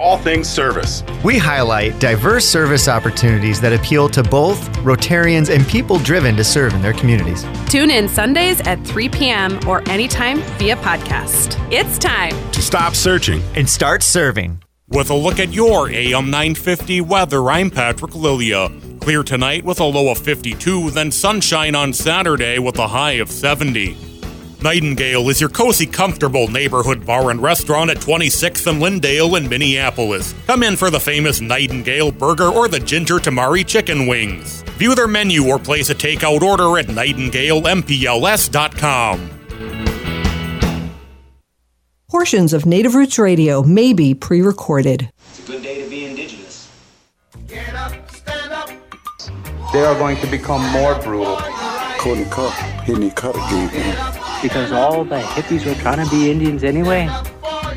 all things service. We highlight diverse service opportunities that appeal to both Rotarians and people driven to serve in their communities. Tune in Sundays at 3 p.m. or anytime via podcast. It's time to stop searching and start serving. With a look at your AM 950 weather, I'm Patrick Lilia. Clear tonight with a low of 52, then sunshine on Saturday with a high of 70. Nightingale is your cozy, comfortable neighborhood bar and restaurant at 26th and Lyndale in Minneapolis. Come in for the famous Nightingale burger or the ginger tamari chicken wings. View their menu or place a takeout order at nightingalempls.com. Portions of Native Roots Radio may be pre recorded. It's a good day to be indigenous. Get up, stand up. They are going to become more brutal. Couldn't cut, hitting cut again because all the hippies were trying to be Indians anyway?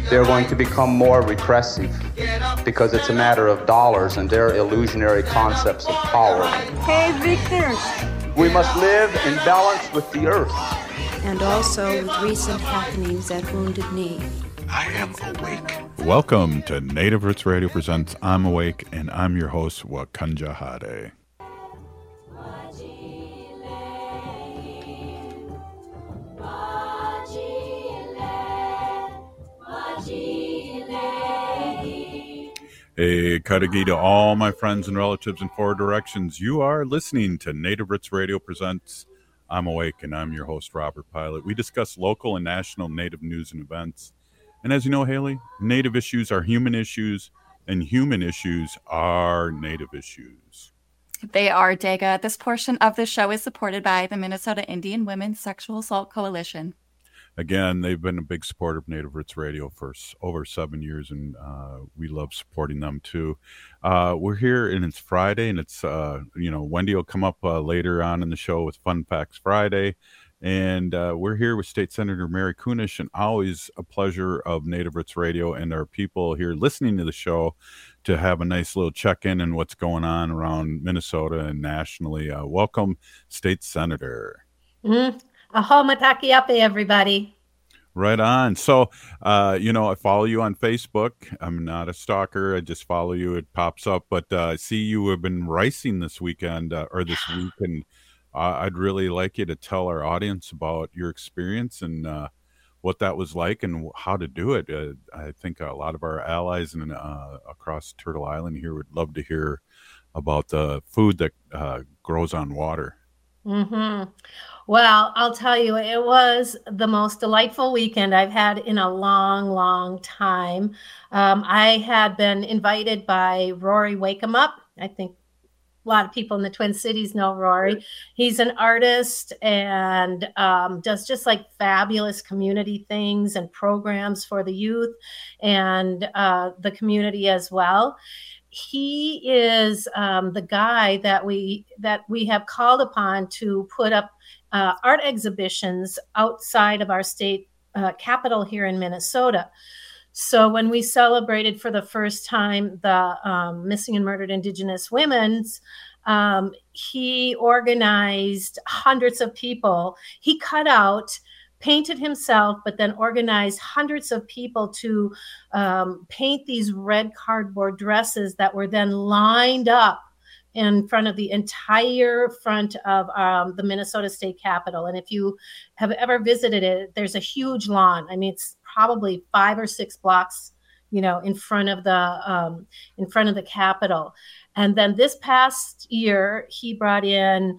They're going to become more repressive because it's a matter of dollars and their illusionary concepts of power. Hey, Victor. We must live in balance with the earth. And also with recent happenings at Wounded Knee. I am awake. Welcome to Native Roots Radio Presents I'm Awake, and I'm your host, Wakanja Hade. A Kadagi to all my friends and relatives in four directions. You are listening to Native Roots Radio Presents I'm Awake, and I'm your host, Robert Pilot. We discuss local and national Native news and events. And as you know, Haley, Native issues are human issues, and human issues are Native issues. They are, Dega. This portion of the show is supported by the Minnesota Indian Women's Sexual Assault Coalition again, they've been a big supporter of Native Roots Radio for over seven years, and uh, we love supporting them too. Uh, we're here, and it's Friday, and it's uh, you know Wendy will come up uh, later on in the show with Fun Facts Friday, and uh, we're here with State Senator Mary Kunesh, and always a pleasure of Native Roots Radio and our people here listening to the show to have a nice little check in and what's going on around Minnesota and nationally. Uh, welcome, State Senator. Mm-hmm. Aho matakiape, everybody. Right on. So, uh, you know, I follow you on Facebook. I'm not a stalker. I just follow you. It pops up. But uh, I see you have been racing this weekend uh, or this week, and uh, I'd really like you to tell our audience about your experience and uh, what that was like and how to do it. Uh, I think a lot of our allies and across Turtle Island here would love to hear about the food that grows on water. Hmm. Well, I'll tell you, it was the most delightful weekend I've had in a long, long time. Um, I had been invited by Rory Wakemup. I think a lot of people in the Twin Cities know Rory. He's an artist and um, does just like fabulous community things and programs for the youth and uh, the community as well he is um, the guy that we that we have called upon to put up uh, art exhibitions outside of our state uh, capital here in Minnesota. So when we celebrated for the first time the um, missing and murdered Indigenous women's, um, he organized hundreds of people. He cut out painted himself, but then organized hundreds of people to um, paint these red cardboard dresses that were then lined up in front of the entire front of um, the Minnesota State Capitol. And if you have ever visited it, there's a huge lawn. I mean, it's probably five or six blocks, you know, in front of the um, in front of the Capitol. And then this past year, he brought in,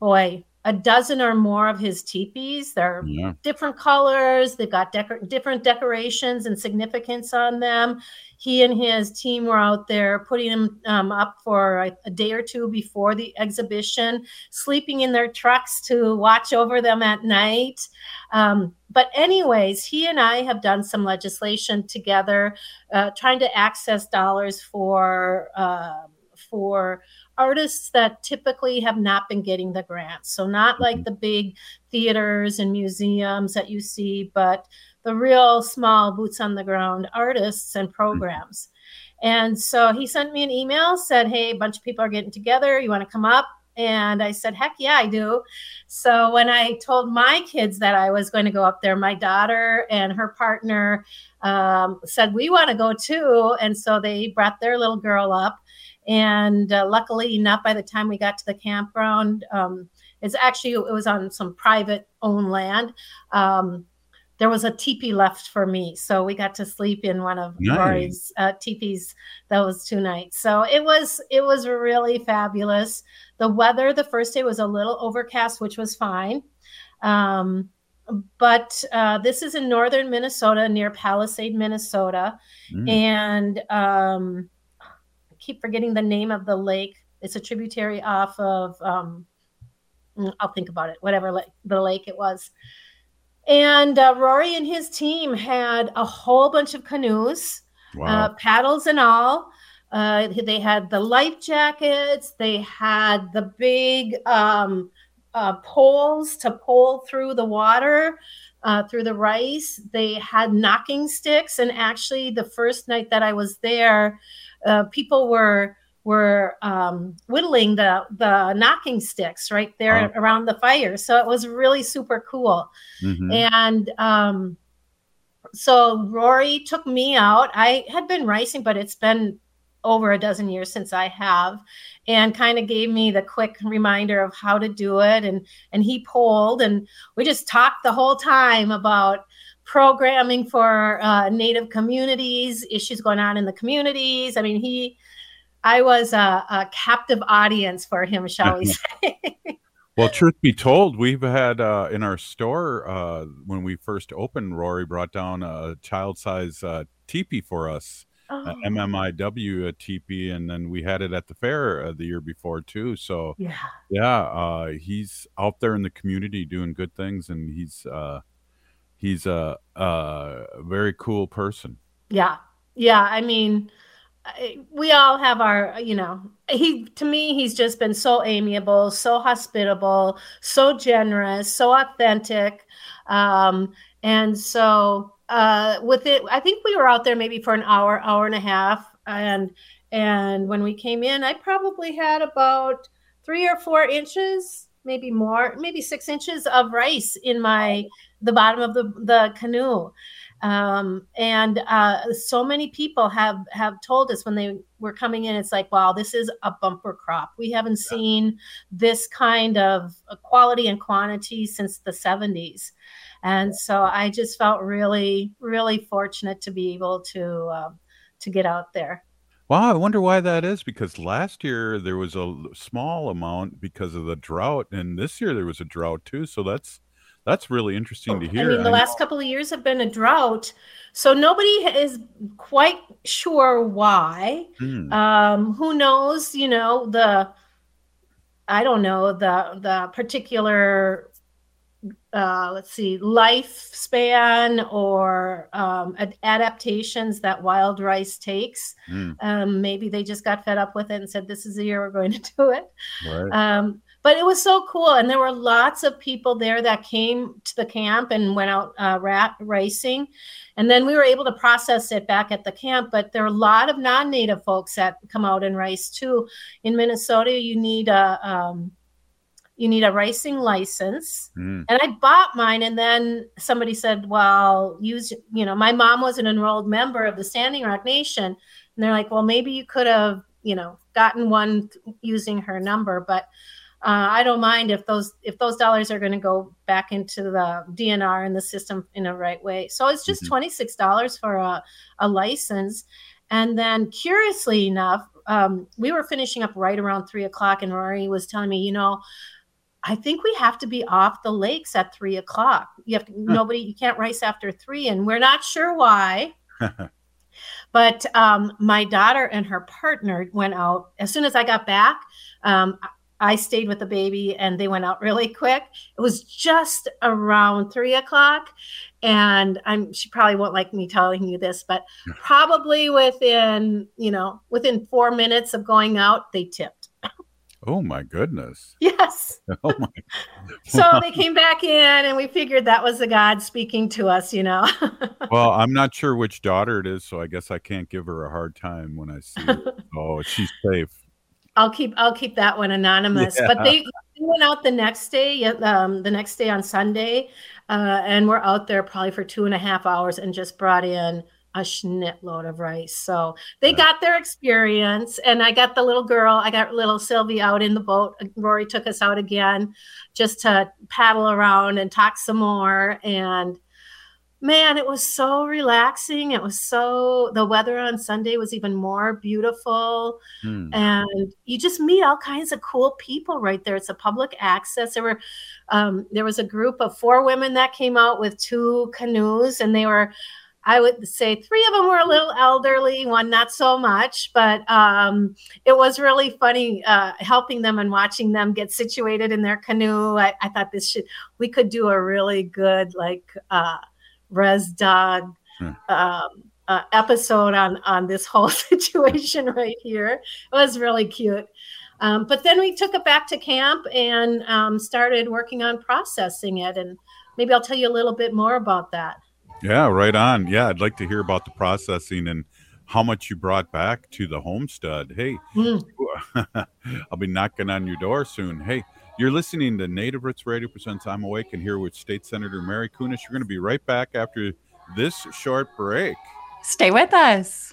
boy, a dozen or more of his teepees. They're yeah. different colors. They've got decor- different decorations and significance on them. He and his team were out there putting them um, up for a, a, day or two before the exhibition, sleeping in their trucks to watch over them at night. Um, but, anyways, he and I have done some legislation together, uh, trying to access dollars for uh, for artists that typically have not been getting the grants. So, not like mm-hmm. the big theaters and museums that you see, but the real small boots on the ground artists and mm-hmm. programs. And so he sent me an email, said, Hey, a bunch of people are getting together. You want to come up? And I said, heck yeah, I do. So when I told my kids that I was going to go up there, my daughter and her partner um, said, we want to go too. And so they brought their little girl up. And uh, luckily enough, by the time we got to the campground, um, it's actually, it was on some private owned land. Um, there was a teepee left for me. So we got to sleep in one of nice. Rory's uh, teepees those two nights. So it was it was really fabulous. The weather the first day was a little overcast, which was fine. Um, but uh, this is in northern Minnesota, near Palisade, Minnesota, mm. and um, keep forgetting the name of the lake. It's a tributary off of. Um, mm, I'll think about it. Whatever lake, the lake it was. And uh, Rory and his team had a whole bunch of canoes, wow. uh, paddles and all. Uh, they had the life jackets. They had the big um, uh, poles to pull through the water, uh, through the rice. They had knocking sticks. And actually, the first night that I was there, uh, people were were um, whittling the the knocking sticks right there oh. around the fire. So it was really super cool. Mm-hmm. And um, so Rory took me out. I had been racing, but it's been over a dozen years since I have, and kind of gave me the quick reminder of how to do it. And and he pulled, and we just talked the whole time about programming for uh, Native communities, issues going on in the communities. I mean, he I was a, a captive audience for him, shall we say? well, truth be told, we've had uh, in our store uh, when we first opened. Rory brought down a child-size uh, teepee for us, oh. MMIW a teepee, and then we had it at the fair uh, the year before too. So yeah, yeah, uh, he's out there in the community doing good things, and he's uh, he's a, a very cool person. Yeah, yeah. I mean we all have our you know he to me he's just been so amiable so hospitable so generous so authentic um and so uh with it i think we were out there maybe for an hour hour and a half and and when we came in i probably had about three or four inches maybe more maybe six inches of rice in my the bottom of the the canoe um, and uh, so many people have have told us when they were coming in, it's like, wow, this is a bumper crop. We haven't yeah. seen this kind of quality and quantity since the 70s. And so I just felt really, really fortunate to be able to uh, to get out there. Wow, I wonder why that is because last year there was a small amount because of the drought, and this year there was a drought too. So that's that's really interesting to hear. I mean, the last couple of years have been a drought, so nobody is quite sure why. Hmm. Um, who knows? You know the, I don't know the the particular. Uh, let's see, lifespan or um, adaptations that wild rice takes. Mm. Um, maybe they just got fed up with it and said, "This is the year we're going to do it." Right. Um, but it was so cool and there were lots of people there that came to the camp and went out uh, rat racing and then we were able to process it back at the camp but there are a lot of non-native folks that come out and race too in minnesota you need a um, you need a racing license mm. and i bought mine and then somebody said well use you know my mom was an enrolled member of the standing rock nation and they're like well maybe you could have you know gotten one using her number but uh, I don't mind if those if those dollars are going to go back into the DNR and the system in a right way. So it's just mm-hmm. six dollars for a, a license. And then, curiously enough, um, we were finishing up right around three o'clock, and Rory was telling me, you know, I think we have to be off the lakes at three o'clock. You have to, nobody, you can't race after three, and we're not sure why. but um, my daughter and her partner went out as soon as I got back. Um, I stayed with the baby and they went out really quick. It was just around three o'clock. And I'm she probably won't like me telling you this, but probably within, you know, within four minutes of going out, they tipped. Oh my goodness. Yes. Oh my. so they came back in and we figured that was the God speaking to us, you know. well, I'm not sure which daughter it is, so I guess I can't give her a hard time when I see her. oh, she's safe. I'll keep I'll keep that one anonymous. Yeah. But they, they went out the next day, um, the next day on Sunday, uh, and we're out there probably for two and a half hours and just brought in a schnit load of rice. So they got their experience, and I got the little girl, I got little Sylvie out in the boat. Rory took us out again just to paddle around and talk some more. And man, it was so relaxing. It was so the weather on Sunday was even more beautiful. Hmm. And you just meet all kinds of cool people right there. It's a public access. There were um, there was a group of four women that came out with two canoes, and they were I would say three of them were a little elderly, one not so much, but um, it was really funny uh, helping them and watching them get situated in their canoe. I, I thought this should we could do a really good like uh, res dog um, uh, episode on on this whole situation right here. It was really cute. Um, but then we took it back to camp and um, started working on processing it, and maybe I'll tell you a little bit more about that. Yeah, right on. Yeah, I'd like to hear about the processing and how much you brought back to the homestead. Hey, Mm. I'll be knocking on your door soon. Hey, you're listening to Native Roots Radio presents I'm Awake and here with State Senator Mary Kunesh. You're going to be right back after this short break. Stay with us.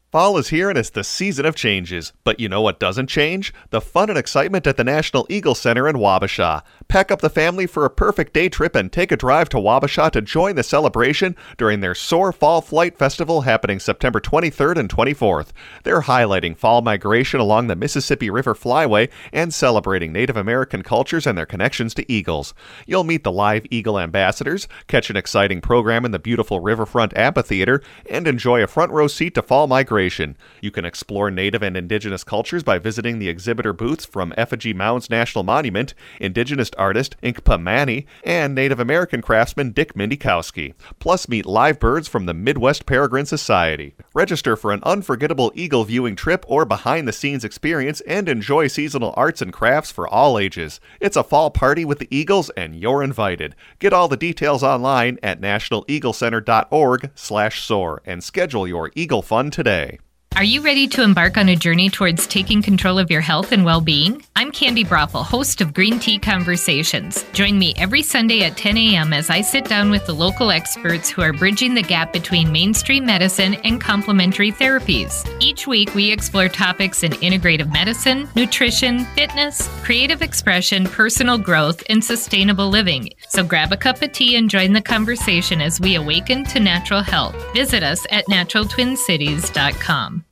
Fall is here and it's the season of changes. But you know what doesn't change? The fun and excitement at the National Eagle Center in Wabasha. Pack up the family for a perfect day trip and take a drive to Wabasha to join the celebration during their Soar Fall Flight Festival happening September 23rd and 24th. They're highlighting fall migration along the Mississippi River Flyway and celebrating Native American cultures and their connections to eagles. You'll meet the live eagle ambassadors, catch an exciting program in the beautiful Riverfront Amphitheater, and enjoy a front row seat to fall migration. You can explore Native and Indigenous cultures by visiting the exhibitor booths from Effigy Mounds National Monument, Indigenous artist Inkpa Manny, and Native American craftsman Dick Mindikowski. Plus, meet live birds from the Midwest Peregrine Society. Register for an unforgettable eagle viewing trip or behind the scenes experience and enjoy seasonal arts and crafts for all ages. It's a fall party with the Eagles and you're invited. Get all the details online at nationaleaglecenter.org/soar and schedule your Eagle Fun today. Are you ready to embark on a journey towards taking control of your health and well being? I'm Candi Broeffle, host of Green Tea Conversations. Join me every Sunday at 10 a.m. as I sit down with the local experts who are bridging the gap between mainstream medicine and complementary therapies. Each week, we explore topics in integrative medicine, nutrition, fitness, creative expression, personal growth, and sustainable living. So grab a cup of tea and join the conversation as we awaken to natural health. Visit us at naturaltwincities.com.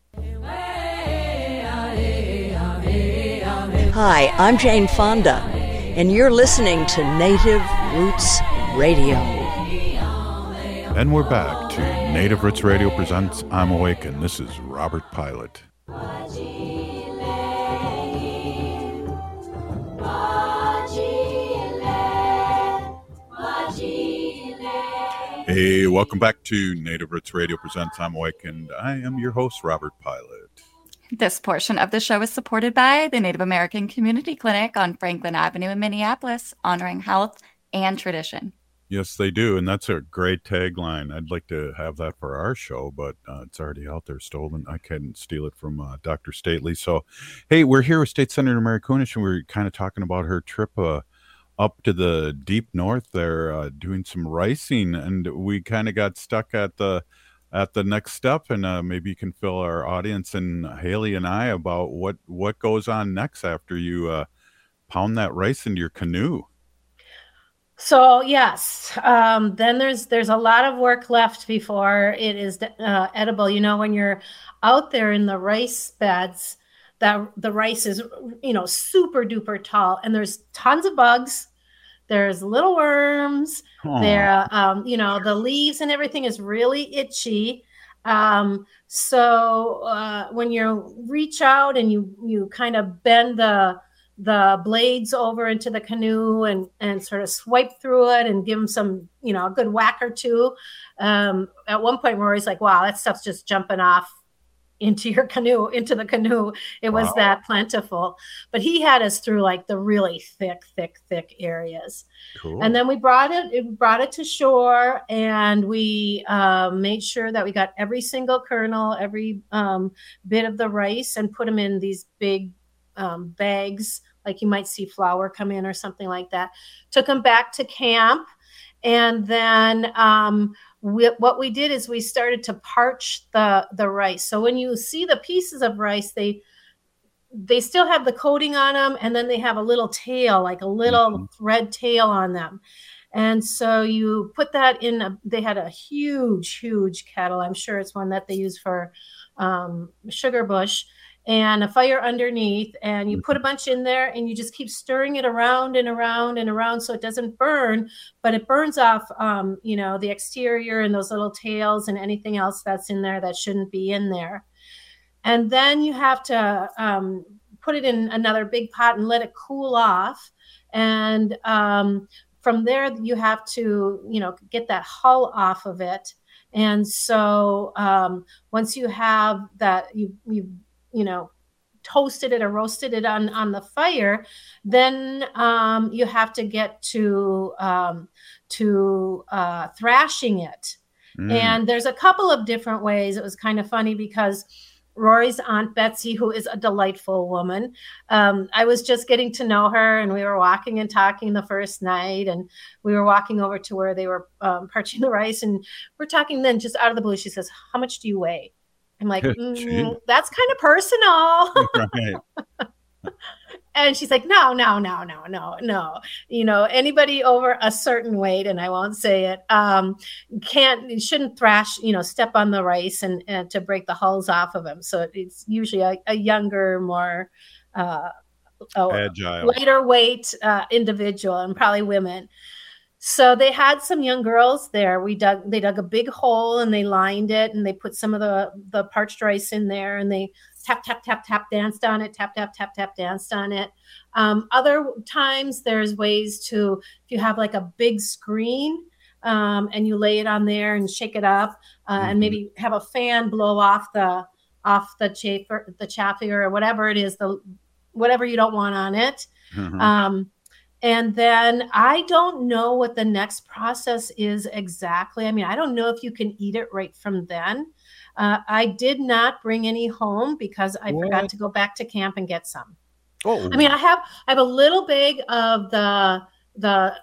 Hi, I'm Jane Fonda, and you're listening to Native Roots Radio. And we're back to Native Roots Radio presents I'm Awake, and this is Robert Pilot. Hey, welcome back to Native Roots Radio presents I'm Awake, and I am your host, Robert Pilot. This portion of the show is supported by the Native American Community Clinic on Franklin Avenue in Minneapolis, honoring health and tradition. Yes, they do, and that's a great tagline. I'd like to have that for our show, but uh, it's already out there, stolen. I couldn't steal it from uh, Dr. Stately. So, hey, we're here with State Senator Mary Kunesh, and we're kind of talking about her trip uh, up to the deep north there, uh, doing some ricing, and we kind of got stuck at the at the next step, and uh, maybe you can fill our audience and Haley and I about what what goes on next after you uh, pound that rice into your canoe. So yes, um, then there's there's a lot of work left before it is uh, edible. You know, when you're out there in the rice beds, that the rice is you know super duper tall, and there's tons of bugs, there's little worms. Aw. There, um, you know, the leaves and everything is really itchy. Um, so uh, when you reach out and you you kind of bend the the blades over into the canoe and and sort of swipe through it and give them some you know a good whack or two. Um, at one point, Rory's like, "Wow, that stuff's just jumping off." Into your canoe into the canoe it was Wow. that plentiful but he had us through like the really thick thick thick areas Cool. and then we brought it, it brought it to shore, and we um, made sure that we got every single kernel, every um, bit of the rice, and put them in these big um, bags, like you might see flour come in or something like that. Took them back to camp, and then um, we, what we did is we started to parch the the rice. So when you see the pieces of rice, they they still have the coating on them and then they have a little tail like a little red tail on them. And so you put that in a, they had a huge huge kettle. I'm sure it's one that they use for um, sugar bush and a fire underneath and you put a bunch in there and you just keep stirring it around and around and around so it doesn't burn but it burns off um, you know the exterior and those little tails and anything else that's in there that shouldn't be in there. And then you have to um, put it in another big pot and let it cool off. And um, from there you have to you know get that hull off of it. And so um, once you have that you you you know toasted it or roasted it on on the fire then um, you have to get to um, to uh, thrashing it Mm. and there's a couple of different ways it was kind of funny because Rory's aunt Betsy, who is a delightful woman. Um, I was just getting to know her, and we were walking and talking the first night, and we were walking over to where they were um, parching the rice, and we're talking. Then, just out of the blue, she says, "How much do you weigh?" I'm like, "Mm, "That's kind of personal." right. and she's like no no no no no no you know anybody over a certain weight and i won't say it um can't shouldn't thrash you know step on the rice and, and to break the hulls off of them so it's usually a, a younger more uh oh, Agile. lighter weight uh, individual and probably women so they had some young girls there. We dug they dug a big hole and they lined it and they put some of the the parched rice in there and they tap tap tap tap danced on it tap tap tap tap danced on it. Um, other times there's ways to if you have like a big screen um, and you lay it on there and shake it up uh, and maybe have a fan blow off the off the chafer the chaffee or whatever it is the whatever you don't want on it. Mhm. um, and then I don't know what the next process is exactly. I mean, I don't know if you can eat it right from then. Uh, I did not bring any home because I forgot to go back to camp and get some. Oh, I mean, I have I have a little bag of the the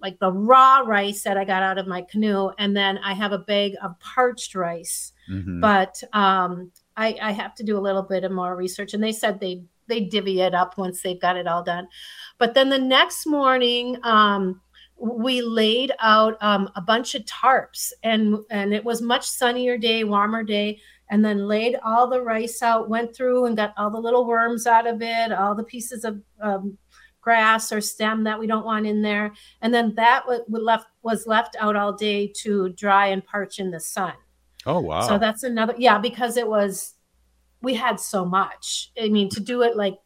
like the raw rice that I got out of my canoe, and then I have a bag of parched rice. Mhm. But um, I, I have to do a little bit of more research, and they said they they divvy it up once they've got it all done. But then the next morning, um, we laid out um, a bunch of tarps, and and it was much sunnier day, warmer day, and then laid all the rice out, went through and got all the little worms out of it, all the pieces of um, grass or stem that we don't want in there, and then that wa- left was left out all day to dry and parch in the sun. Oh wow. So that's another, yeah, because it was, we had so much. I mean, to do it like,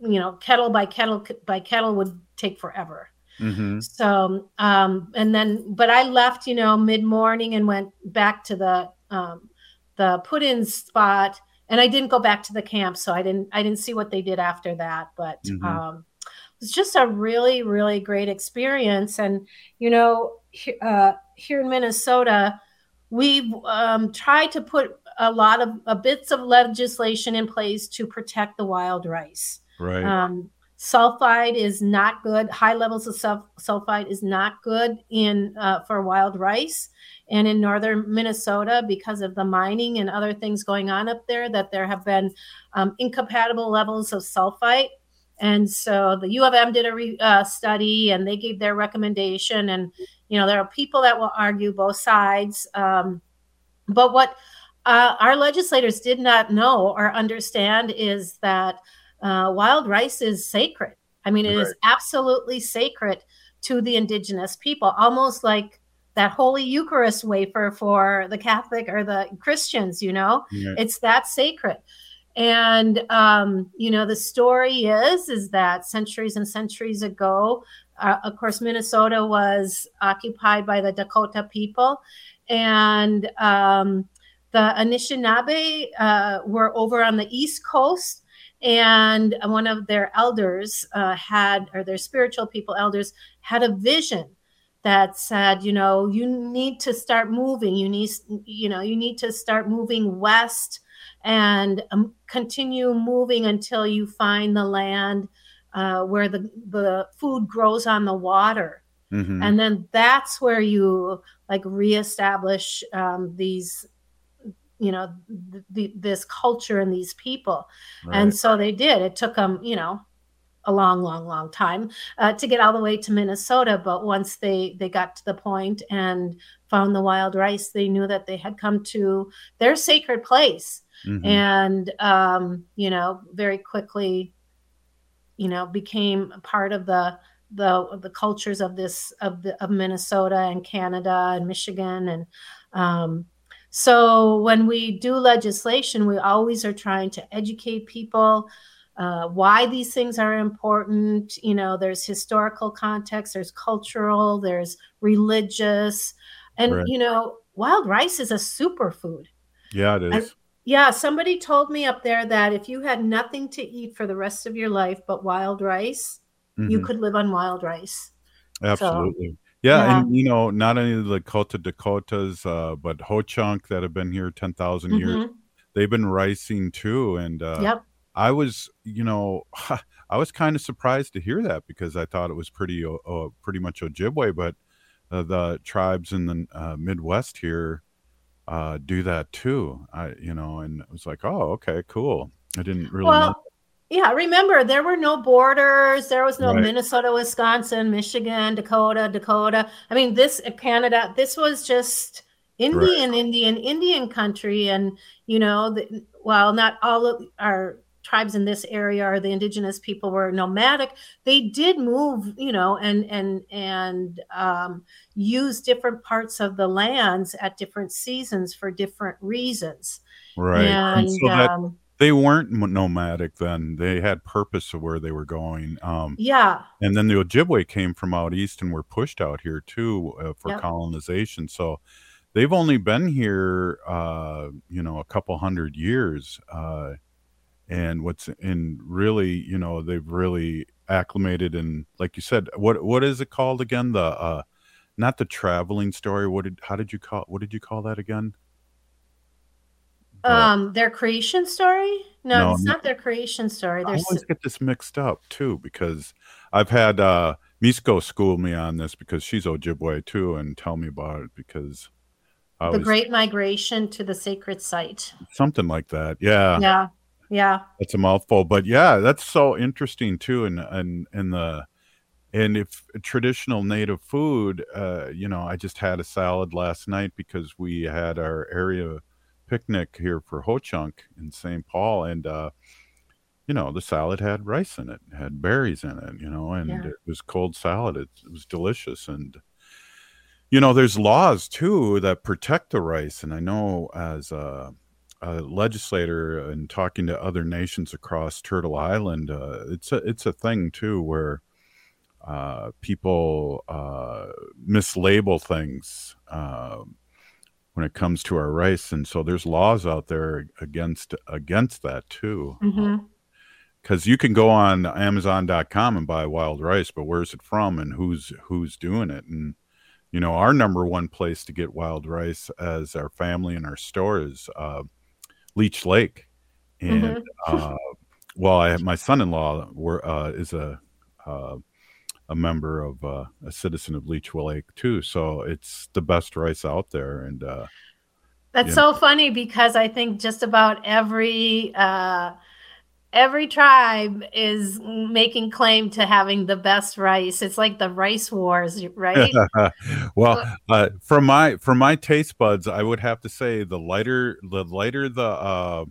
you know, kettle by kettle by kettle would take forever. Mm-hmm. So, um, and then, but I left, you know, mid morning and went back to the, um, the put in spot and I didn't go back to the camp. So I didn't, I didn't see what they did after that, but, Mhm. um, it was just a really, really great experience. And, you know, uh, here in Minnesota, we've um, tried to put a lot of uh, bits of legislation in place to protect the wild rice. Right. Um, sulfide is not good. High levels of sulf- sulfide is not good in uh, for wild rice. And in northern Minnesota, because of the mining and other things going on up there, that there have been um, incompatible levels of sulfide. And so the U of M did a re, uh, study, and they gave their recommendation. And you know there are people that will argue both sides. Um, but what uh, our legislators did not know or understand is that uh, wild rice is sacred. I mean, it right. is absolutely sacred to the indigenous people, almost like that Holy Eucharist wafer for the Catholic or the Christians, you know, yeah. it's that sacred. And um, you know, the story is is that centuries and centuries ago, uh, of course, Minnesota was occupied by the Dakota people, and um, the Anishinaabe uh, were over on the East Coast, and one of their elders uh, had, or their spiritual people elders had a vision that said, you know, you need to start moving. You need, you know, you need to start moving west and um, continue moving until you find the land uh, where the the food grows on the water. Mm-hmm. And then that's where you like reestablish um, these you know th- th- this culture and these people right. and so they did it took them you know a long long long time uh, to get all the way to minnesota but once they they got to the point and found the wild rice they knew that they had come to their sacred place mm-hmm. and um, you know very quickly you know became part of the the the cultures of this of the of minnesota and canada and michigan and um, so when we do legislation, we always are trying to educate people uh, why these things are important. You know, there's historical context, there's cultural, there's religious, and right. you know, wild rice is a superfood. Yeah, it is. And, yeah, somebody told me up there that if you had nothing to eat for the rest of your life but wild rice, mm-hmm. you could live on wild rice. Absolutely. So, yeah, yeah, and you know, not only the Lakota Dakotas, uh, but Ho Chunk that have been here ten thousand mm mm-hmm. years, they've been rising too. And uh, yep. I was, you know, I was kind of surprised to hear that because I thought it was pretty, uh, pretty much Ojibwe, but uh, the tribes in the uh, Midwest here uh, do that too. I, you know, and it was like, oh, okay, cool. I didn't really well, know. Yeah, remember there were no borders. There was no right. Minnesota, Wisconsin, Michigan, Dakota, Dakota. I mean, this uh, Canada. This was just Indian, right. Indian, Indian country, and you know, the, while not all of our tribes in this area or the indigenous people were nomadic, they did move, you know, and and and um, use different parts of the lands at different seasons for different reasons. Right, and, and so that, um, they weren't nomadic then. They had purpose of where they were going. Um, yeah. And then the Ojibwe came from out east and were pushed out here too uh, for yep. colonization. So they've only been here, uh, you know, a couple hundred years. Uh, and what's in really, you know, they've really acclimated and, like you said, what what is it called again? The uh, not the traveling story. What did how did you call what did you call that again? Um, their creation story? No, no it's not their creation story. There's... I always get this mixed up too because I've had uh Misko school me on this because she's Ojibwe too and tell me about it because I the was... Great Migration to the Sacred Site. Something like that. Yeah. Yeah. Yeah. It's a mouthful, but yeah, that's so interesting too. And and and the and if traditional native food, uh, you know, I just had a salad last night because we had our area picnic here for Ho Chunk in St. Paul, and uh, you know the salad had rice in it, had berries in it, you know, and yeah. it was cold salad. It, it, was delicious, and you know there's laws too that protect the rice, and I know as a, a legislator and talking to other nations across Turtle Island, uh, it's a it's a thing too where. Uh, people uh, mislabel things uh, when it comes to our rice and so there's laws out there against against that too because mm-hmm. you can go on amazon.com and buy wild rice but where's it from and who's who's doing it and you know our number one place to get wild rice as our family and our store is uh, leech lake and mm-hmm. uh, well I, my son-in-law were, uh, is a uh, a member of uh, a citizen of Leech Lake too. So it's the best rice out there. And uh, that's so know. funny because I think just about every uh, every tribe is making claim to having the best rice. It's like the rice wars, right? well, uh, from my from my taste buds, I would have to say the lighter the lighter the uh,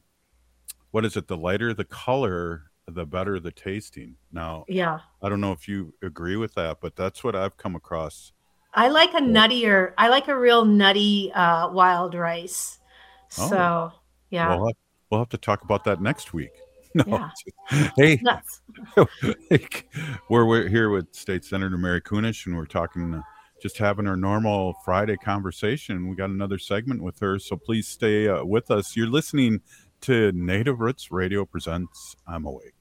what is it? The lighter the color the better the tasting. Now, Yeah. I don't know if you agree with that, but that's what I've come across. I like a nuttier. I like a real nutty uh, wild rice. Oh. So yeah. We'll have, we'll have to talk about that next week. No, Yeah. just- hey, we're, we're here with State Senator Mary Kunesh, and we're talking, uh, just having our normal Friday conversation. We got another segment with her, so please stay uh, with us. You're listening to Native Roots Radio presents I'm Awake.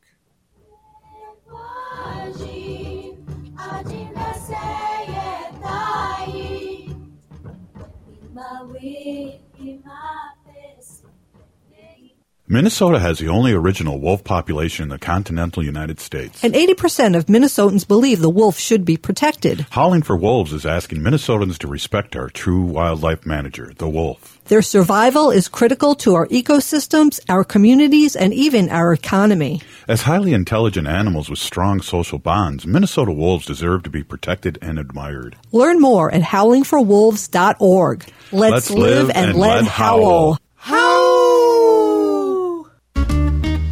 Minnesota has the only original wolf population in the continental United States. And 80% of Minnesotans believe the wolf should be protected. Howling for Wolves is asking Minnesotans to respect our true wildlife manager, the wolf. Their survival is critical to our ecosystems, our communities, and even our economy. As highly intelligent animals with strong social bonds, Minnesota wolves deserve to be protected and admired. Learn more at howlingforwolves.org. Let's, Let's live, live and, and let let howl.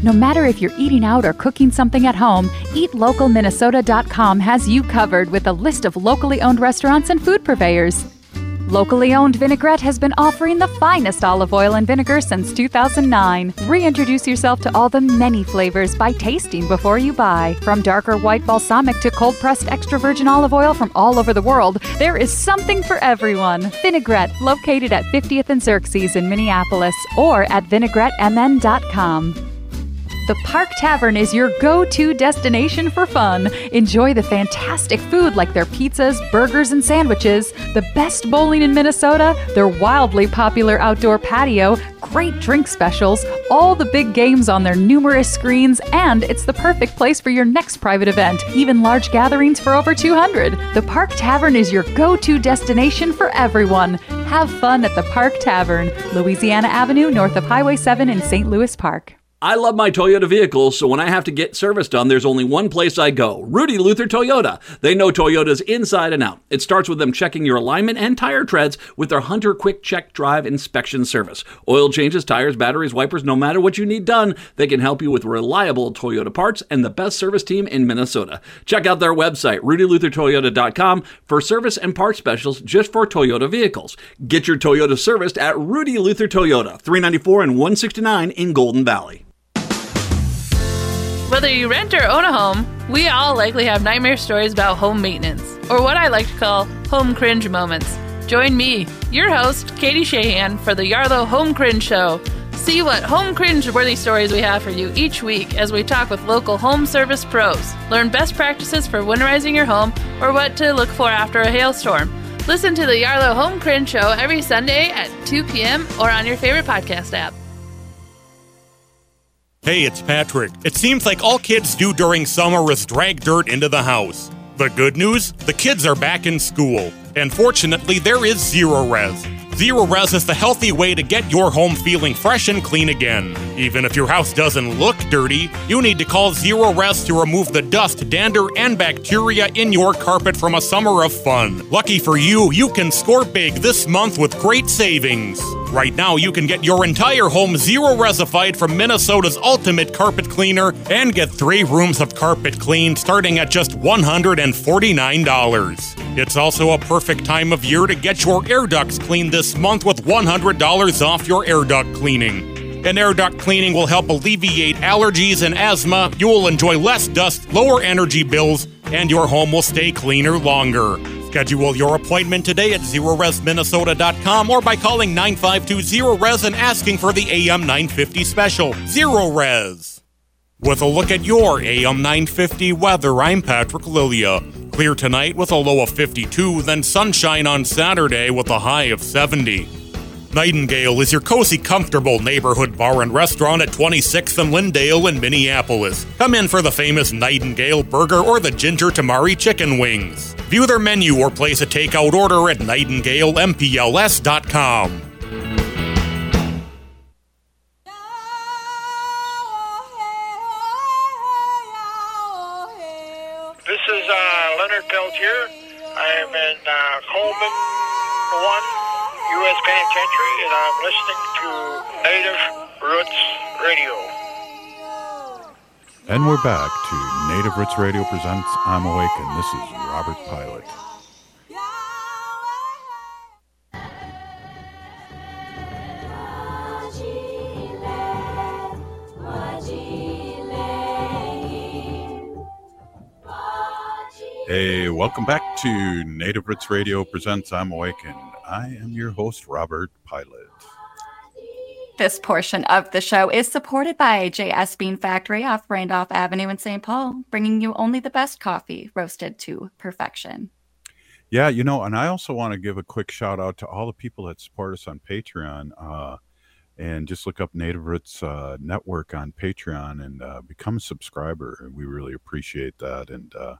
No matter if you're eating out or cooking something at home, eatlocalminnesota.com has you covered with a list of locally owned restaurants and food purveyors. Locally owned Vinaigrette has been offering the finest olive oil and vinegar since 2009. Reintroduce yourself to all the many flavors by tasting before you buy. From darker white balsamic to cold pressed extra virgin olive oil from all over the world, there is something for everyone. Vinaigrette, located at 50th and Xerxes in Minneapolis, or at vinaigrettemn.com. The Park Tavern is your go to destination for fun. Enjoy the fantastic food like their pizzas, burgers, and sandwiches, the best bowling in Minnesota, their wildly popular outdoor patio, great drink specials, all the big games on their numerous screens, and it's the perfect place for your next private event, even large gatherings for over 200. The Park Tavern is your go to destination for everyone. Have fun at the Park Tavern, Louisiana Avenue, north of Highway 7 in St. Louis Park. I love my Toyota vehicles, so when I have to get service done, there's only one place I go Rudy Luther Toyota. They know Toyotas inside and out. It starts with them checking your alignment and tire treads with their Hunter Quick Check Drive inspection service. Oil changes, tires, batteries, wipers, no matter what you need done, they can help you with reliable Toyota parts and the best service team in Minnesota. Check out their website, rudyluthertoyota.com, for service and parts specials just for Toyota vehicles. Get your Toyota serviced at Rudy Luther Toyota, 394 and 169 in Golden Valley. Whether you rent or own a home, we all likely have nightmare stories about home maintenance, or what I like to call home cringe moments. Join me, your host, Katie Shahan, for the Yarlow Home Cringe Show. See what home cringe worthy stories we have for you each week as we talk with local home service pros. Learn best practices for winterizing your home or what to look for after a hailstorm. Listen to the Yarlow Home Cringe Show every Sunday at 2 p.m. or on your favorite podcast app. Hey, it's Patrick. It seems like all kids do during summer is drag dirt into the house. The good news? The kids are back in school. And fortunately, there is Zerorez. Zero Res is the healthy way to get your home feeling fresh and clean again. Even if your house doesn't look dirty, you need to call Zerorez to remove the dust, dander, and bacteria in your carpet from a summer of fun. Lucky for you, you can score big this month with great savings. Right now, you can get your entire home zero resified from Minnesota's ultimate carpet cleaner and get three rooms of carpet cleaned starting at just $149. It's also a perfect time of year to get your air ducts cleaned this month with $100 off your air duct cleaning. An air duct cleaning will help alleviate allergies and asthma. You will enjoy less dust, lower energy bills, and your home will stay cleaner longer. Schedule your appointment today at ZeroResMinnesota.com or by calling 952-ZERO-RES and asking for the AM 950 special. Zerorez. With a look at your AM 950 weather, I'm Patrick Lilia. Clear tonight with a low of 52, then sunshine on Saturday with a high of 70. Nightingale is your cozy, comfortable neighborhood bar and restaurant at 26th and Lyndale in Minneapolis. Come in for the famous Nightingale burger or the ginger tamari chicken wings. View their menu or place a takeout order at nightingalempls.com. This is uh, Leonard Peltier. I am in uh, Coleman 1 U.S. Penitentiary, and I'm listening to Native Roots Radio. And we're back to Native Roots Radio presents I'm Awake, and this is Robert Pilot. Hey, welcome back to Native Roots Radio presents I'm Awake, and I am your host, Robert Pilot. This portion of the show is supported by JS Bean Factory off Randolph Avenue in St. Paul, bringing you only the best coffee roasted to perfection. Yeah, you know, and I also want to give a quick shout out to all the people that support us on Patreon. Uh, and just look up Native Roots uh, Network on Patreon and uh, become a subscriber. We really appreciate that. And uh,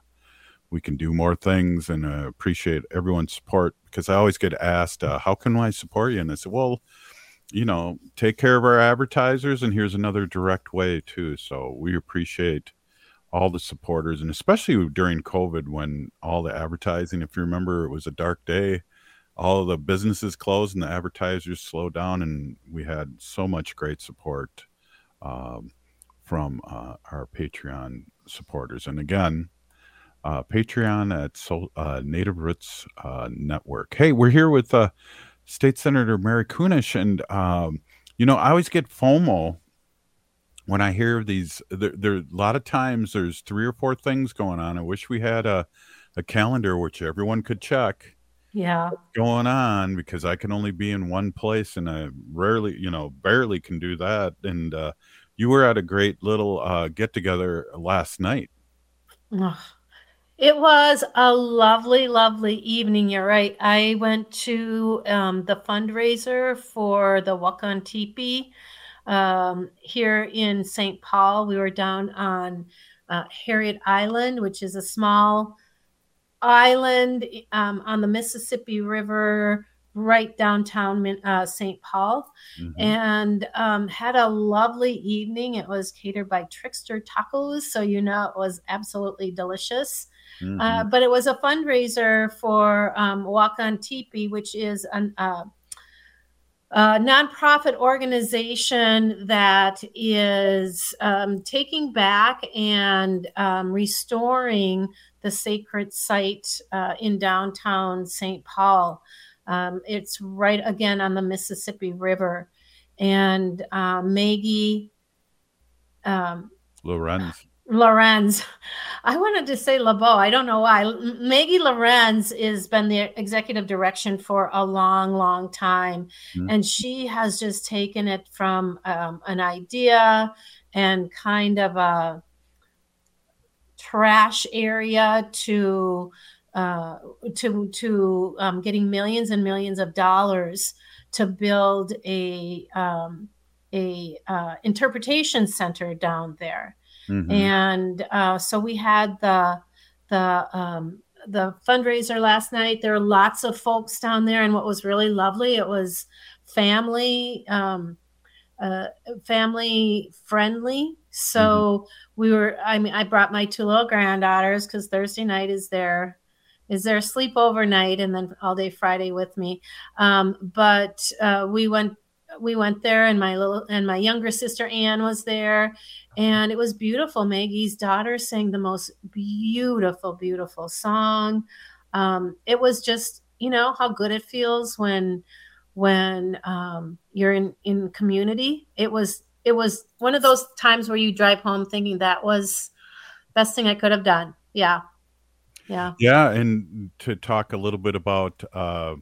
we can do more things and uh, appreciate everyone's support because I always get asked, uh, How can I support you? And I said, Well, you know, take care of our advertisers, and here's another direct way too. So we appreciate all the supporters, and especially during COVID when all the advertising, if you remember, it was a dark day. All the businesses closed and the advertisers slowed down, and we had so much great support um, from uh, our Patreon supporters. And again, uh, Patreon at so, uh, Native Roots uh, Network. Hey, we're here with uh, State Senator Mary Kunesh. and um, you know, I always get FOMO when I hear these. There, there a lot of times there's three or four things going on. I wish we had a a calendar which everyone could check. Yeah. Going on because I can only be in one place, and I rarely, you know, barely can do that. And uh, you were at a great little uh, get together last night. Ugh. It was a lovely, lovely evening. You're right. I went to um, the fundraiser for the Wakan Tipi um, here in St. Paul. We were down on uh, Harriet Island, which is a small island um, on the Mississippi River, right downtown uh, St. Paul, mm-hmm. and um, had a lovely evening. It was catered by Trickster Tacos, so you know it was absolutely delicious. Mm-hmm. Uh, but it was a fundraiser for um, Wakan Tipi, which is an, uh, a nonprofit organization that is um, taking back and um, restoring the sacred site uh, in downtown St. Paul. Um, it's right again on the Mississippi River. And uh, Maggie um, Lorenz. Lorenz. I wanted to say LeBeau. I don't know why. Maggie Lorenz has been the executive direction for a long, long time. Mm-hmm. And she has just taken it from um, an idea and kind of a trash area to uh, to to um, getting millions and millions of dollars to build a um, a uh, interpretation center down there Mm-hmm. And uh, so we had the the um, the fundraiser last night. There were lots of folks down there, and what was really lovely, it was family um, uh, family friendly. So mm-hmm. we were. I mean, I brought my two little granddaughters because Thursday night is their is their sleepover night, and then all day Friday with me. Um, but uh, we went we went there and my little and my younger sister Anne was there and it was beautiful. Maggie's daughter sang the most beautiful, beautiful song. Um, it was just, you know, how good it feels when when um, you're in in community. It was it was one of those times where you drive home thinking that was best thing I could have done. Yeah. Yeah. Yeah, and to talk a little bit about uh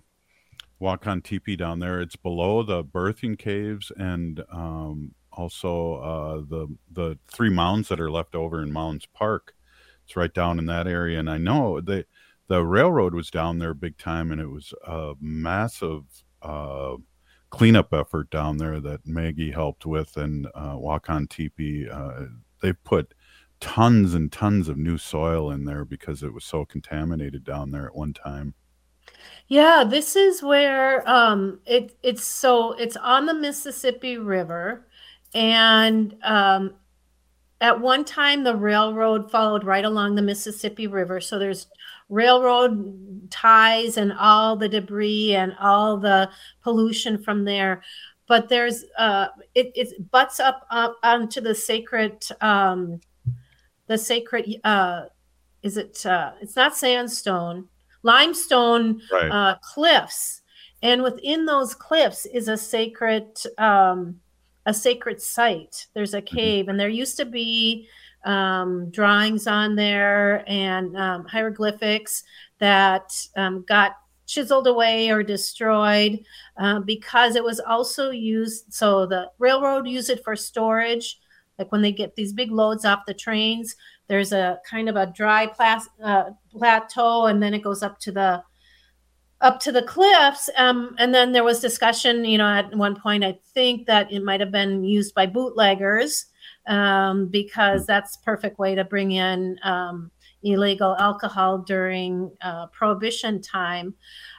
Wakan Tipi down there. It's below the birthing caves and um, also uh, the the three mounds that are left over in Mounds Park. It's right down in that area, and I know the the railroad was down there big time, and it was a massive uh, cleanup effort down there that Maggie helped with, and uh, Wakan Tipi. Uh, they put tons and tons of new soil in there because it was so contaminated down there at one time. Yeah, this is where um, it it's so it's on the Mississippi River, and um, at one time the railroad followed right along the Mississippi River. So there's railroad ties and all the debris and all the pollution from there. But there's uh, it it butts up up onto the sacred um, the sacred. Uh, is it? Uh, it's not sandstone, limestone Right. uh, cliffs, and within those cliffs is a sacred um, a sacred site. There's a cave, and there used to be um, drawings on there and um, hieroglyphics that um, got chiseled away or destroyed uh, because it was also used. So the railroad used it for storage, like when they get these big loads off the trains. There's a kind of a dry plas- uh, plateau, and then it goes up to the up to the cliffs. Um, and then there was discussion, you know, at one point, I think that it might have been used by bootleggers um, because that's perfect way to bring in um, illegal alcohol during uh, prohibition time.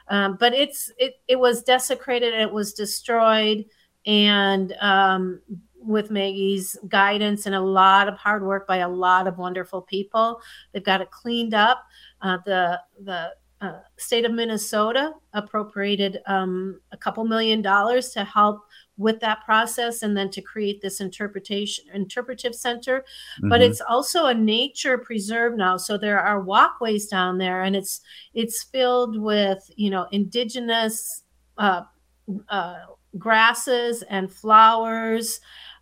Um, but it's it, it was desecrated, it was destroyed, and um, with Maggie's guidance and a lot of hard work by a lot of wonderful people, they've got it cleaned up. Uh, the the uh, state of Minnesota appropriated um, a couple million dollars to help with that process and then to create this interpretation interpretive center but Mhm. it's also a nature preserve now so there are walkways down there and it's it's filled with you know indigenous uh, uh, grasses and flowers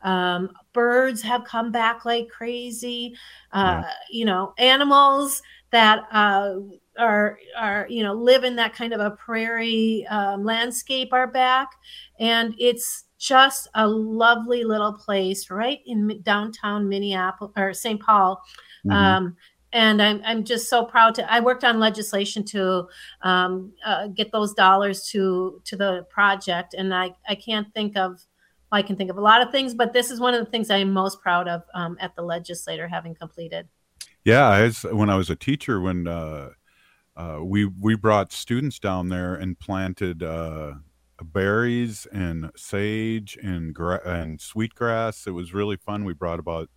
um, birds have come back like crazy. Uh, you know animals that uh, are are you know live in that kind of a prairie um, landscape are back. And it's just a lovely little place right in downtown minneapolis or st paul. Mhm. um, and I'm, I'm just so proud to i worked on legislation to um, uh, get those dollars to to the project. And i i can't think of I can think of a lot of things, but this is one of the things I am most proud of um, at the legislator having completed. Yeah, when I was a teacher, when uh, uh, we we brought students down there and planted uh, berries and sage and gra- and sweetgrass. It was really fun. We brought about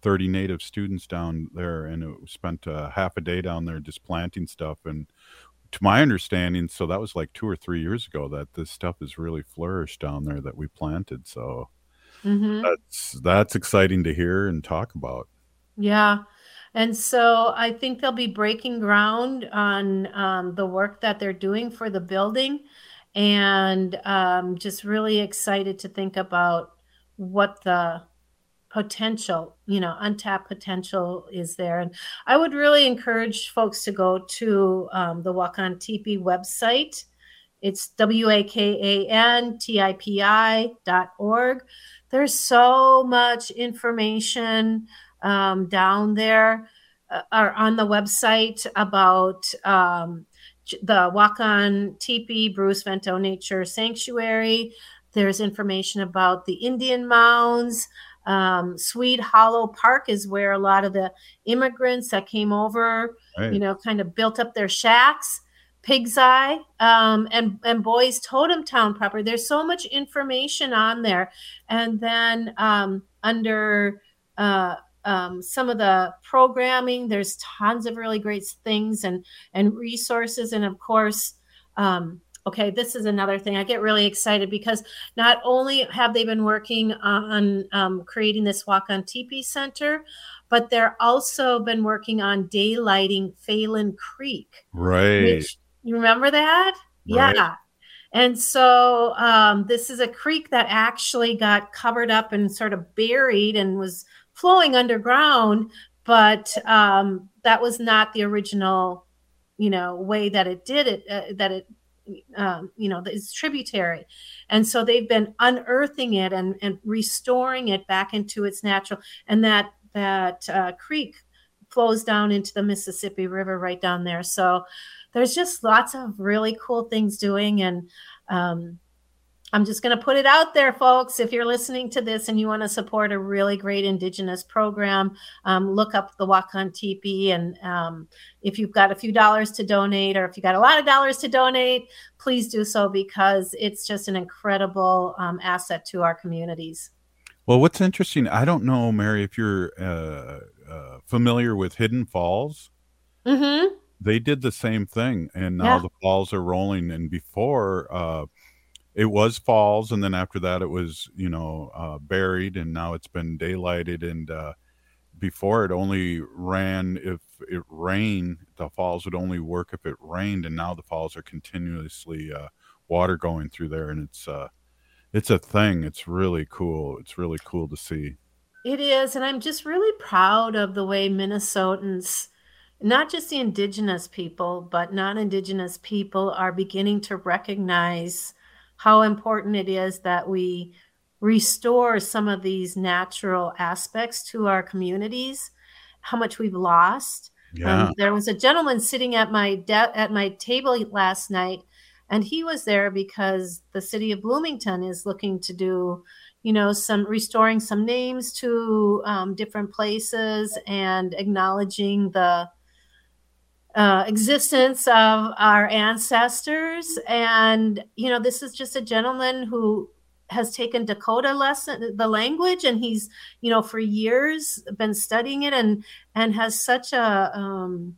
thirty native students down there, and it spent uh, half a day down there just planting stuff. And to my understanding, so that was like two or three years ago that this stuff has really flourished down there that we planted. So Mhm. that's that's exciting to hear and talk about. Yeah. And so I think they'll be breaking ground on um, the work that they're doing for the building. And um, just really excited to think about what the potential, you know, untapped potential is there. And I would really encourage folks to go to um, the Wakan Tipi website. It's W A K A N T I P I dot org. There's so much information um, down there uh, or on the website about um, the Wakan Tipi Bruce Vento Nature Sanctuary. There's information about the Indian mounds. Um, Swede Hollow Park is where a lot of the immigrants that came over, Right. you know, kind of built up their shacks. Pig's Eye um, and and Boys Totem Town property. There's so much information on there, and then um, under uh, um, some of the programming, there's tons of really great things and and resources, and of course. Um, okay, this is another thing. I get really excited because not only have they been working on um, creating this Wakan Tipi Center, but they're also been working on daylighting Phalen Creek. Right. Which, you remember that? Right. Yeah. And so um, this is a creek that actually got covered up and sort of buried and was flowing underground, but um, that was not the original, you know, way that it did it. Uh, that it, um, you know, it's tributary, and so they've been unearthing it and and restoring it back into its natural. And that that uh, creek flows down into the Mississippi River right down there. So there's just lots of really cool things doing and um, i'm just going to put it out there folks if you're listening to this and you want to support a really great indigenous program um, look up the on tp and um, if you've got a few dollars to donate or if you've got a lot of dollars to donate please do so because it's just an incredible um, asset to our communities Well, what's interesting, I don't know, Mary, if you're uh, uh, familiar with Hidden Falls. mm-hmm. They did the same thing, and now Yeah. the falls are rolling. And before, uh, it was falls, and then after that, it was you know uh, buried, and now it's been daylighted. And uh, before it only ran if it rained. The falls would only work if it rained, and now the falls are continuously uh, water going through there, and it's uh, it's a thing. It's really cool. It's really cool to see. It is, and I'm just really proud of the way Minnesotans, not just the indigenous people, but non-indigenous people, are beginning to recognize how important it is that we restore some of these natural aspects to our communities. How much we've lost. Yeah. Um, there was a gentleman sitting at my de- at my table last night, and he was there because the city of Bloomington is looking to do, you know, some restoring some names to um, different places and acknowledging the uh, existence of our ancestors. And you know, this is just a gentleman who has taken Dakota lesson the language and he's you know for years been studying it and and has such a um,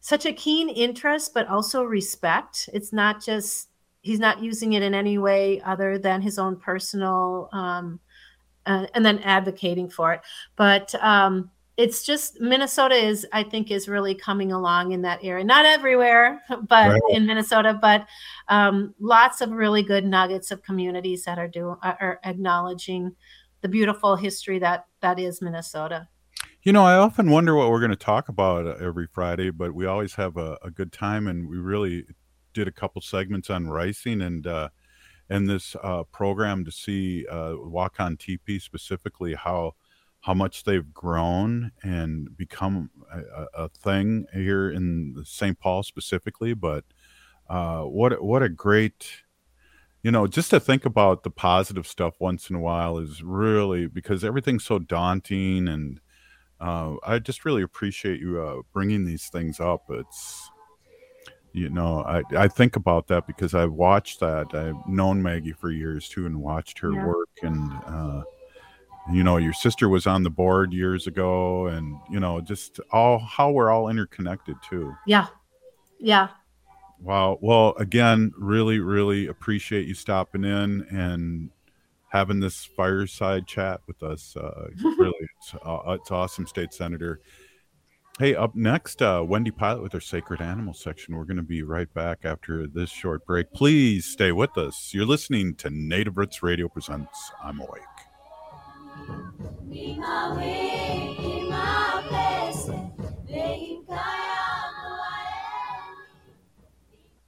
such a keen interest but also respect it's not just he's not using it in any way other than his own personal um, uh, and then advocating for it but um, it's just Minnesota is I think is really coming along in that area. Not everywhere, but right. in Minnesota, but um, lots of really good nuggets of communities that are doing are acknowledging the beautiful history that that is Minnesota. You know, I often wonder what we're going to talk about uh, every Friday, but we always have a, a good time, and we really did a couple segments on ricing and uh, and this uh, program to see uh, Wakan Tipi specifically how how much they've grown and become a, a thing here in St. Paul specifically. But uh, what what a great, you know, just to think about the positive stuff once in a while is really because everything's so daunting, and uh, I just really appreciate you uh, bringing these things up. It's you know I, I think about that because i've watched that i've known maggie for years too and watched her yeah. work and uh, you know your sister was on the board years ago and you know just all how we're all interconnected too. Yeah. Yeah. Wow. Well again really really appreciate you stopping in and having this fireside chat with us. Uh really it's, uh, it's awesome state senator. Hey up next uh wendy pilot with our sacred animal section. We're going to be right back after this short break. Please stay with us. You're listening to native roots radio presents i'm awake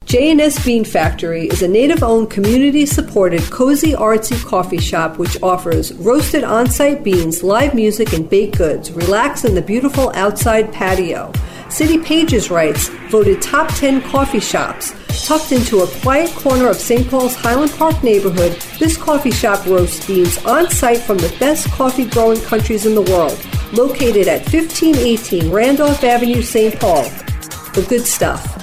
J&S Bean Factory is a native-owned, community-supported, cozy, artsy coffee shop which offers roasted on-site beans, live music, and baked goods. Relax in the beautiful outside patio. City Pages writes, voted top 10 coffee shops. Tucked into a quiet corner of St. Paul's Highland Park neighborhood, this coffee shop roasts beans on site from the best coffee growing countries in the world. Located at 1518 Randolph Avenue, St. Paul. The good stuff.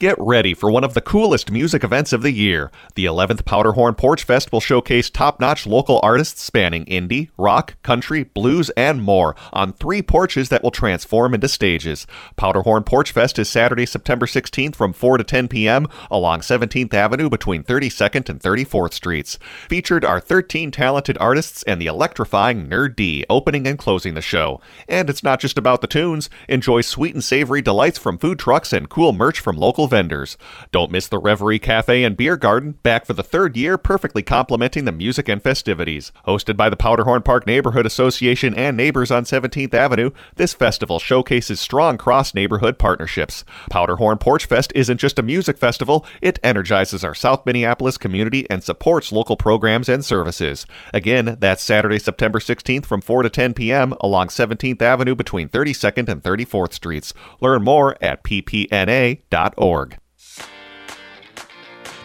Get ready for one of the coolest music events of the year. The 11th Powderhorn Porch Fest will showcase top notch local artists spanning indie, rock, country, blues, and more on three porches that will transform into stages. Powderhorn Porch Fest is Saturday, September 16th from 4 to 10 p.m. along 17th Avenue between 32nd and 34th Streets. Featured are 13 talented artists and the electrifying Nerd D opening and closing the show. And it's not just about the tunes. Enjoy sweet and savory delights from food trucks and cool merch from local vendors. Don't miss the Reverie Cafe and Beer Garden, back for the third year, perfectly complementing the music and festivities. Hosted by the Powderhorn Park Neighborhood Association and neighbors on 17th Avenue, this festival showcases strong cross neighborhood partnerships. Powderhorn Porch Fest isn't just a music festival, it energizes our South Minneapolis community and supports local programs and services. Again, that's Saturday, September 16th from 4 to 10 p.m. along 17th Avenue between 32nd and 34th Streets. Learn more at ppna.org.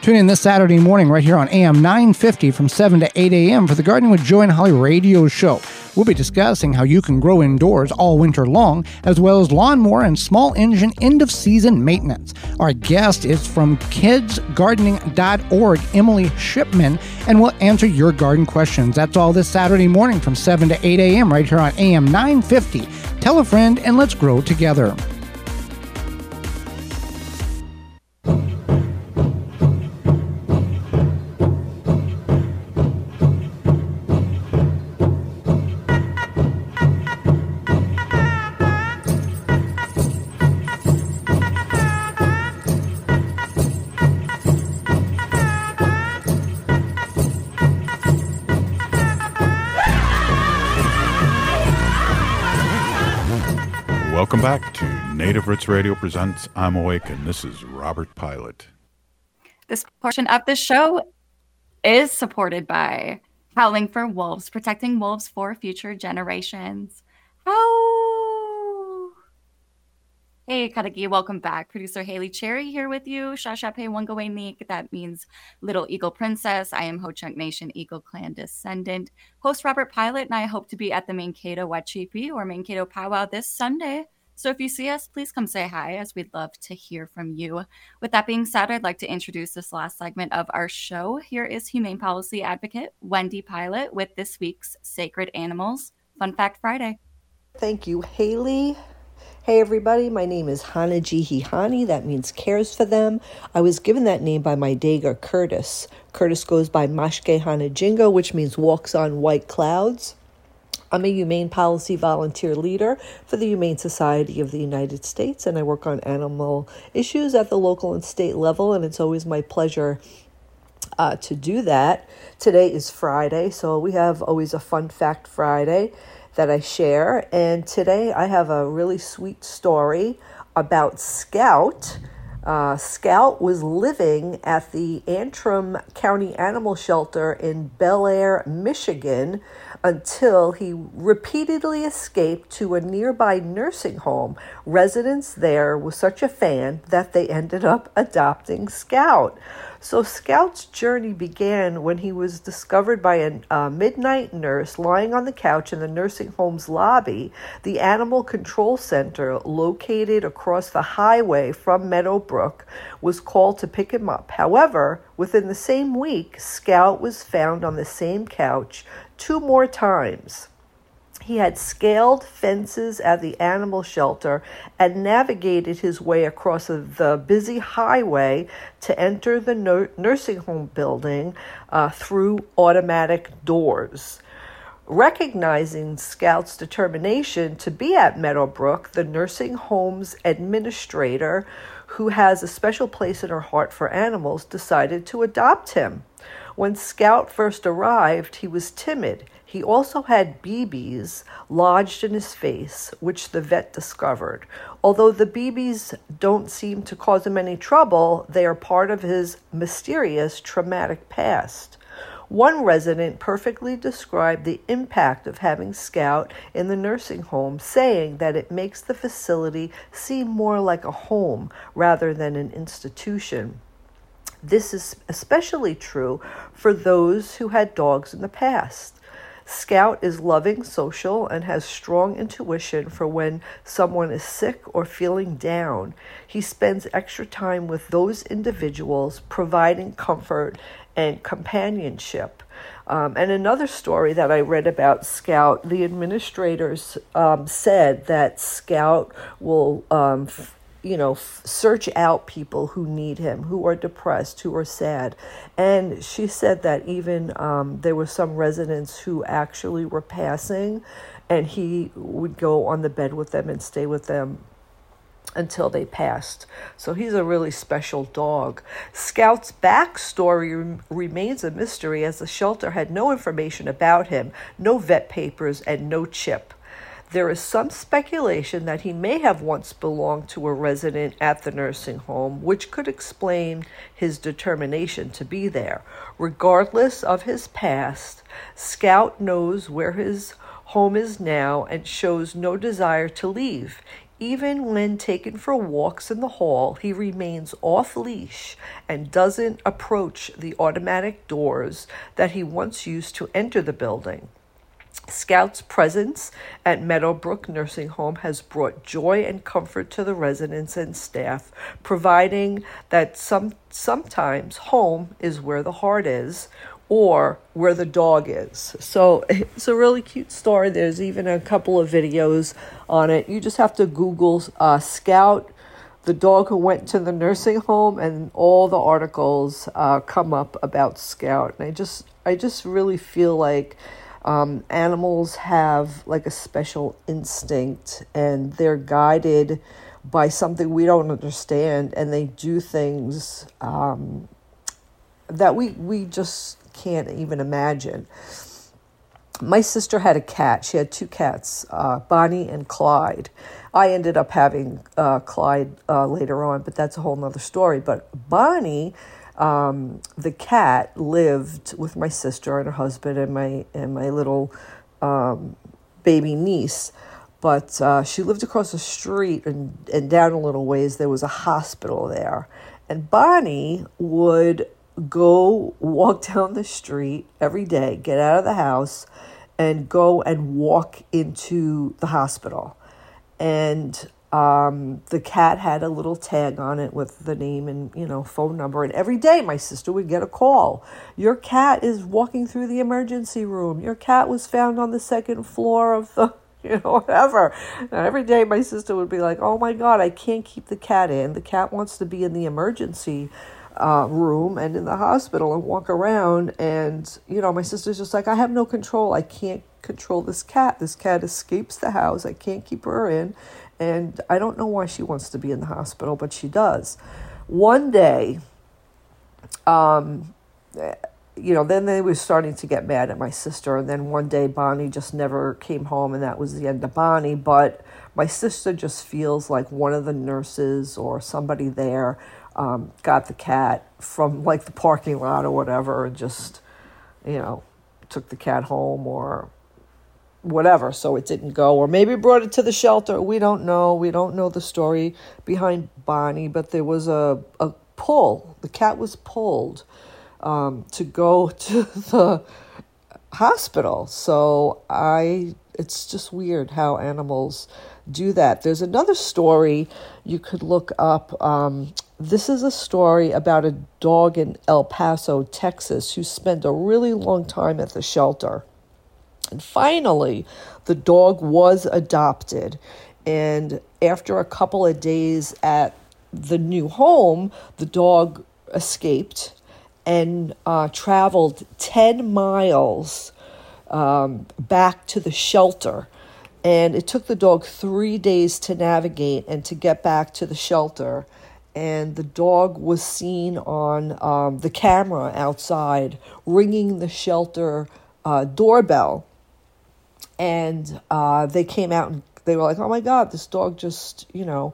Tune in this Saturday morning right here on AM 950 from 7 to 8 a.m. for the Gardening with Joy and Holly radio show. We'll be discussing how you can grow indoors all winter long, as well as lawnmower and small engine end of season maintenance. Our guest is from kidsgardening.org, Emily Shipman, and we'll answer your garden questions. That's all this Saturday morning from 7 to 8 a.m. right here on AM 950. Tell a friend and let's grow together. Back to Native Roots Radio presents I'm Awake, and this is Robert Pilot. This portion of the show is supported by Howling for Wolves, protecting wolves for future generations. How? Hey, Kadagi, welcome back. Producer Haley Cherry here with you. Shashape Wangawe Nik, that means Little Eagle Princess. I am Ho Chunk Nation Eagle Clan descendant. Host Robert Pilot, and I hope to be at the Mankato Wachipi or Mankato Powwow this Sunday. So if you see us, please come say hi, as we'd love to hear from you. With that being said, I'd like to introduce this last segment of our show. Here is Humane Policy Advocate Wendy Pilot with this week's Sacred Animals Fun Fact Friday. Thank you, Haley. Hey everybody, my name is Hanaji Hihani. That means cares for them. I was given that name by my Daga Curtis. Curtis goes by Mashke Hana Hanajingo, which means walks on white clouds. I'm a humane policy volunteer leader for the Humane Society of the United States, and I work on animal issues at the local and state level, and it's always my pleasure uh, to do that. Today is Friday, so we have always a fun fact Friday that I share, and today I have a really sweet story about Scout. Uh, Scout was living at the Antrim County Animal Shelter in Bellaire, Michigan, until he repeatedly escaped to a nearby nursing home. Residents there were such a fan that they ended up adopting Scout. So, Scout's journey began when he was discovered by a midnight nurse lying on the couch in the nursing home's lobby. The Animal Control Center, located across the highway from Meadowbrook, was called to pick him up. However, within the same week, Scout was found on the same couch two more times. He had scaled fences at the animal shelter and navigated his way across the busy highway to enter the nursing home building uh, through automatic doors. Recognizing Scout's determination to be at Meadowbrook, the nursing home's administrator, who has a special place in her heart for animals, decided to adopt him. When Scout first arrived, he was timid. He also had BBs lodged in his face, which the vet discovered. Although the BBs don't seem to cause him any trouble, they are part of his mysterious traumatic past. One resident perfectly described the impact of having Scout in the nursing home, saying that it makes the facility seem more like a home rather than an institution. This is especially true for those who had dogs in the past. Scout is loving, social, and has strong intuition for when someone is sick or feeling down. He spends extra time with those individuals, providing comfort and companionship. Um, and another story that I read about Scout, the administrators um, said that Scout will um, you know, f- search out people who need him, who are depressed, who are sad. And she said that even um, there were some residents who actually were passing, and he would go on the bed with them and stay with them until they passed. So he's a really special dog. Scout's backstory remains a mystery as the shelter had no information about him, no vet papers, and no chip. There is some speculation that he may have once belonged to a resident at the nursing home, which could explain his determination to be there. Regardless of his past, Scout knows where his home is now and shows no desire to leave. Even when taken for walks in the hall, he remains off leash and doesn't approach the automatic doors that he once used to enter the building. Scout's presence at Meadowbrook Nursing Home has brought joy and comfort to the residents and staff, providing that some sometimes home is where the heart is or where the dog is. So it's a really cute story. There's even a couple of videos on it. You just have to Google uh, Scout, the dog who went to the nursing home, and all the articles uh, come up about Scout. And I just, I just really feel like um, animals have like a special instinct and they're guided by something we don't understand and they do things um, that we, we just can't even imagine. my sister had a cat. She had two cats, uh, Bonnie and Clyde. I ended up having uh, Clyde uh, later on, but that's a whole nother story. But Bonnie, um, the cat, lived with my sister and her husband and my and my little um, baby niece. But uh, she lived across the street and, and down a little ways. There was a hospital there. And Bonnie would go walk down the street every day, get out of the house, and go and walk into the hospital. And um, the cat had a little tag on it with the name and you know phone number. And every day, my sister would get a call. Your cat is walking through the emergency room. Your cat was found on the second floor of the you know, whatever. And every day my sister would be like, oh my God, I can't keep the cat in. The cat wants to be in the emergency uh, room and in the hospital and walk around. And, you know, my sister's just like, I have no control. I can't control this cat. This cat escapes the house. I can't keep her in. And I don't know why she wants to be in the hospital, but she does. One day, um, you know, then they were starting to get mad at my sister. And then one day, Bonnie just never came home, and that was the end of Bonnie. But my sister just feels like one of the nurses or somebody there um, got the cat from like the parking lot or whatever and just, you know, took the cat home or whatever. So it didn't go, or maybe brought it to the shelter. We don't know. We don't know the story behind Bonnie, but there was a, a pull. The cat was pulled um, to go to the hospital. So I, it's just weird how animals do that. There's another story you could look up. Um, this is a story about a dog in El Paso, Texas, who spent a really long time at the shelter. And finally, the dog was adopted. And after a couple of days at the new home, the dog escaped and uh, traveled 10 miles um, back to the shelter. And it took the dog three days to navigate and to get back to the shelter. And the dog was seen on um, the camera outside ringing the shelter uh, doorbell. And uh, they came out and they were like, oh my God, this dog just, you know,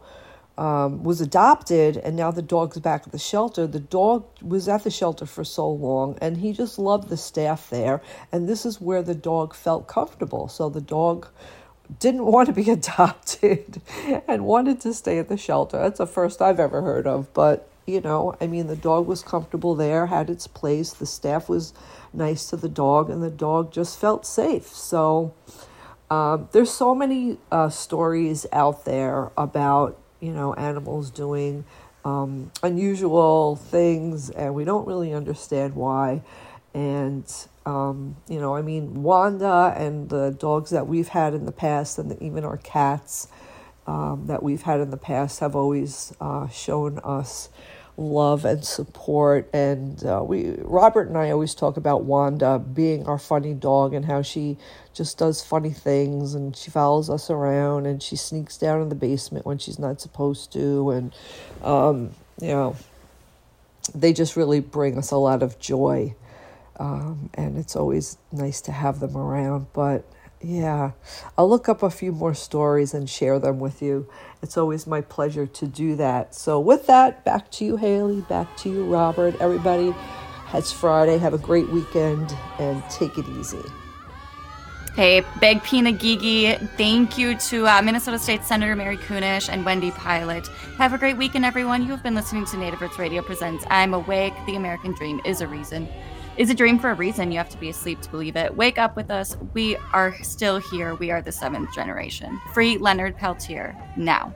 um, was adopted and now the dog's back at the shelter. The dog was at the shelter for so long and he just loved the staff there. And this is where the dog felt comfortable. So the dog didn't want to be adopted and wanted to stay at the shelter. That's the first I've ever heard of. But, you know, I mean, the dog was comfortable there, had its place. The staff was nice to the dog, and the dog just felt safe. So, um, there's so many uh, stories out there about you know, animals doing um, unusual things, and we don't really understand why. And, um, you know, I mean, Wanda and the dogs that we've had in the past, and the, even our cats um, that we've had in the past, have always uh, shown us love and support. And uh, we, Robert and I always talk about Wanda being our funny dog and how she just does funny things and she follows us around and she sneaks down in the basement when she's not supposed to. And, um, you know, they just really bring us a lot of joy. Um, and it's always nice to have them around. But yeah, I'll look up a few more stories and share them with you. It's always my pleasure to do that. So, with that, back to you, Haley, back to you, Robert. Everybody, it's Friday. Have a great weekend and take it easy. Hey, Big Pina Gigi, thank you to uh, Minnesota State Senator Mary Kunesh and Wendy Pilot. Have a great weekend, everyone. You have been listening to Native Roots Radio Presents I'm Awake. The American Dream is a reason is a dream for a reason. You have to be asleep to believe it. Wake up with us. We are still here. We are the seventh generation. Free Leonard Peltier now.